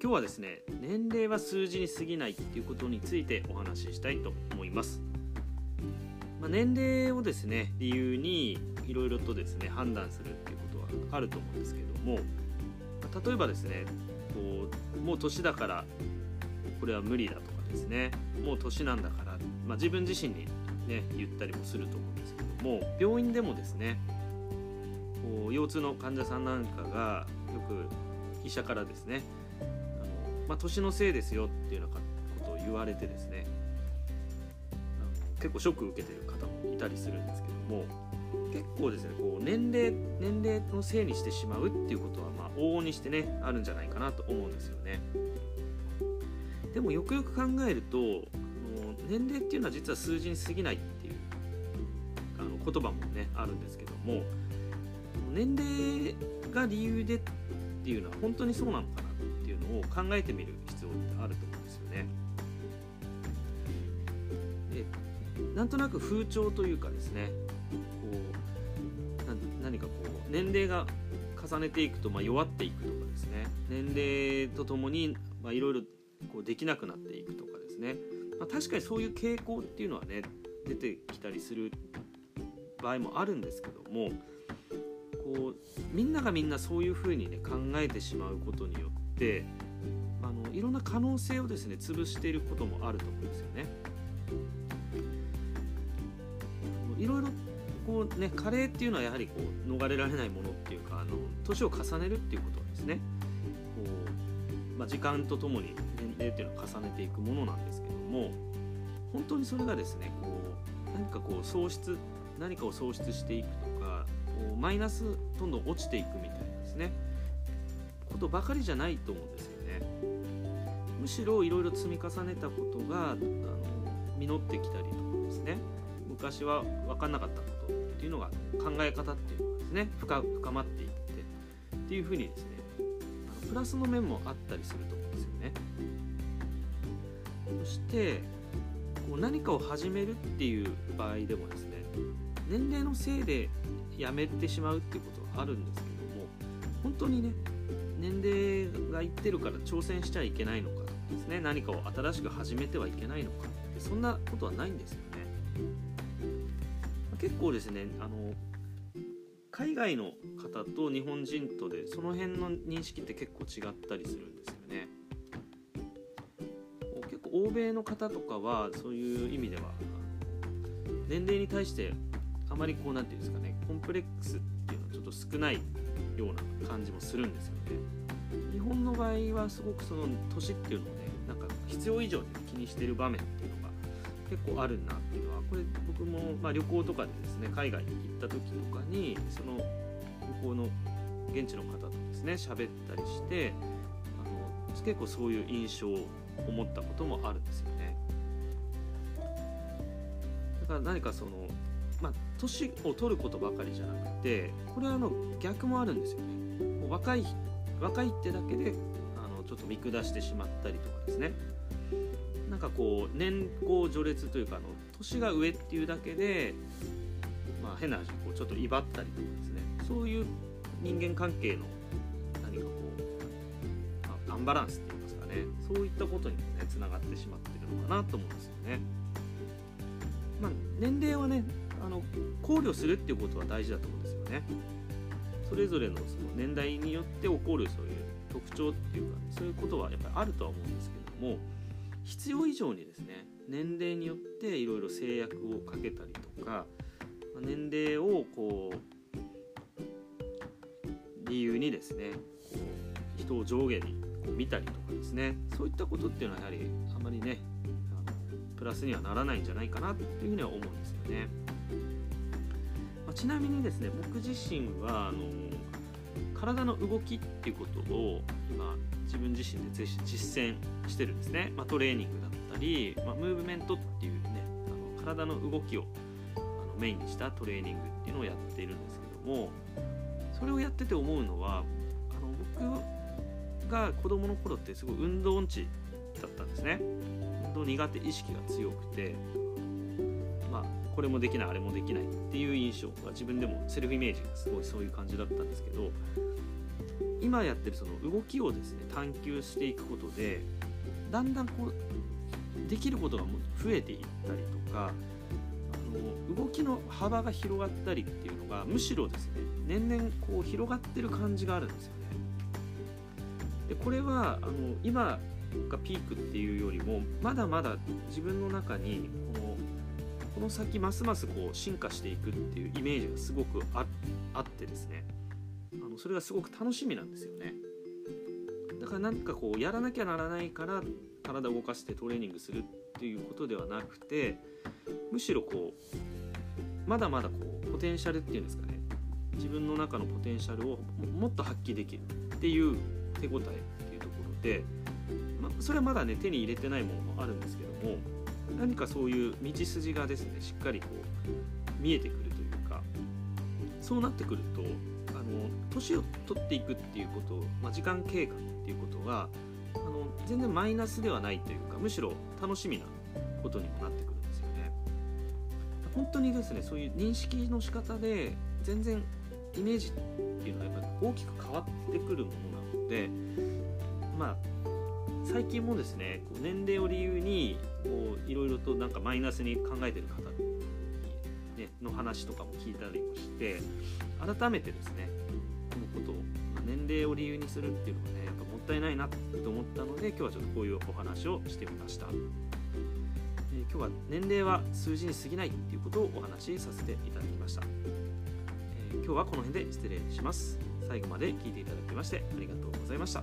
今日はですね年齢は数字に過ぎないっていうことについてお話ししたいと思います、まあ、年齢をですね理由にいろいろとですね判断するっていうことはあると思うんですけども例えばですねこうもう年だからこれは無理だとかですねもう年なんだから、まあ、自分自身にね言ったりもすると思うんですけども病院でもですねこう腰痛の患者さんなんかがよく医者からですね、まあ、年のせいですよっていうようなことを言われてですね結構ショック受けてる方もいたりするんですけども結構ですねこう年齢年齢のせいにしてしまうっていうことはまあ往々にしてねあるんじゃないかなと思うんですよね。でもよくよく考えると年齢っていうのは実は数字に過ぎないっていうあの言葉もねあるんですけども年齢が理由でっていうのは本当にそうなのかなっていうのを考えてみる必要ってあると思うんですよね。でなんとなく風潮というかですねこう何かこう年齢が重ねていくとまあ弱っていくとかですね年齢とともにいろいろできなくなっていくとかですね、まあ、確かにそういう傾向っていうのはね出てきたりする場合もあるんですけどもこうみんながみんなそういうふうにね考えてしまうことによってあのいろんな可能性をですね潰していることもあると思うんですよね。いろいろこうね加齢っていうのはやはりこう逃れられないものっていうかあの年を重ねるっていうことはですねこう、まあ、時間とともに年齢っていうのを重ねていくものなんですけども本当にそれがですねこう何かこう喪失何かを喪失していくとかこうマイナスどんどん落ちていくみたいなですねことばかりじゃないと思うんですよね。むしろいろいろ積み重ねたことがあの実ってきたりとかですね。昔は分かんなかったことっていうのが考え方っていうのがですね深深まっていってっていうふうにですねあのプラスの面もあったりすると思うんですよね。そしてこう何かを始めるっていう場合でもですね年齢のせいでやめてしまうっていうことはあるんですけども本当にね年齢がいってるから挑戦しちゃいけないのかですね。何かを新しく始めてはいけないのか。ってそんなことはないんですよね。結構ですねあの海外の方と日本人とでその辺の認識って結構違ったりするんですよね。結構欧米の方とかはそういう意味では年齢に対してあまりこう何て言うんですかねコンプレックスっていうのはちょっと少ないような感じもするんですよね。日本の場合はすごくその年っていうのをねなんか必要以上に気にしてる場面っていうのが結構あるなっていうのはこれ僕もま旅行とかでですね海外に行った時とかにその向こうの現地の方とですね喋ったりしてあの結構そういう印象を思ったこともあるんですよね。だから何かそのまあ、年を取ることばかりじゃなくてこれはあの逆もあるんですよね。もう若い若いってだけであのちょっと見下してしまったりとかですね。なんかこう年功序列というかあの年が上っていうだけで、まあ、変な話こうちょっと威張ったりとかですね。そういう人間関係の何かこう、まあ、アンバランスっていいますかね。そういったことにもねつながってしまってるのかなと思うんですよね。まあ、年齢はねあの考慮するっていうことは大事だと思うんですよね。それぞれのその年代によって起こるそういう特徴っていうかそういうことはやっぱりあるとは思うんですけども必要以上にですね年齢によっていろいろ制約をかけたりとか年齢をこう理由にですねこう人を上下にこう見たりとかですねそういったことっていうのはやはりあまりねプラスにはならないんじゃないかなっていうふうには思うんですよね。ちなみにですね僕自身はあの体の動きっていうことを今自分自身で実践してるんですね、まあ、トレーニングだったり、まあ、ムーブメントっていうねあの体の動きをあのメインにしたトレーニングっていうのをやっているんですけどもそれをやってて思うのはあの僕が子供の頃ってすごい運動音痴だったんですね。運動苦手意識が強くてこれもできないあれもできないっていう印象が自分でもセルフイメージがすごいそういう感じだったんですけど今やってるその動きをですね探求していくことでだんだんこうできることが増えていったりとかあの動きの幅が広がったりっていうのがむしろですね年々こう広がってる感じがあるんですよね。でこれはあの今がピークっていうよりもまだまだ自分の中にこのこの先ますますこう進化していくっていうイメージがすごくあってですね。あのそれがすごく楽しみなんですよね。だからなんかこうやらなきゃならないから体を動かしてトレーニングするっていうことではなくてむしろこうまだまだこうポテンシャルっていうんですかね。自分の中のポテンシャルをもっと発揮できるっていう手応えっていうところで、まそれはまだね手に入れてないものもあるんですけども何かそういう道筋がですねしっかりこう見えてくるというかそうなってくるとあの年を取っていくっていうこと、まあ、時間経過っていうことがあの全然マイナスではないというかむしろ楽しみなことにもなってくるんですよね。本当にですねそういう認識の仕方で全然イメージっていうのはやっぱり大きく変わってくるものなのでまあ最近もですねこう年齢を理由にこういろいろとなんかマイナスに考えてる方にね、の話とかも聞いたりもして改めてですねこのことを、ま年齢を理由にするっていうのがねやっぱもったいないなと思ったので今日はちょっとこういうお話をしてみました、えー、今日は年齢は数字に過ぎないっていうことをお話しさせていただきました、えー、今日はこの辺で失礼します。最後まで聞いていただきましてありがとうございました。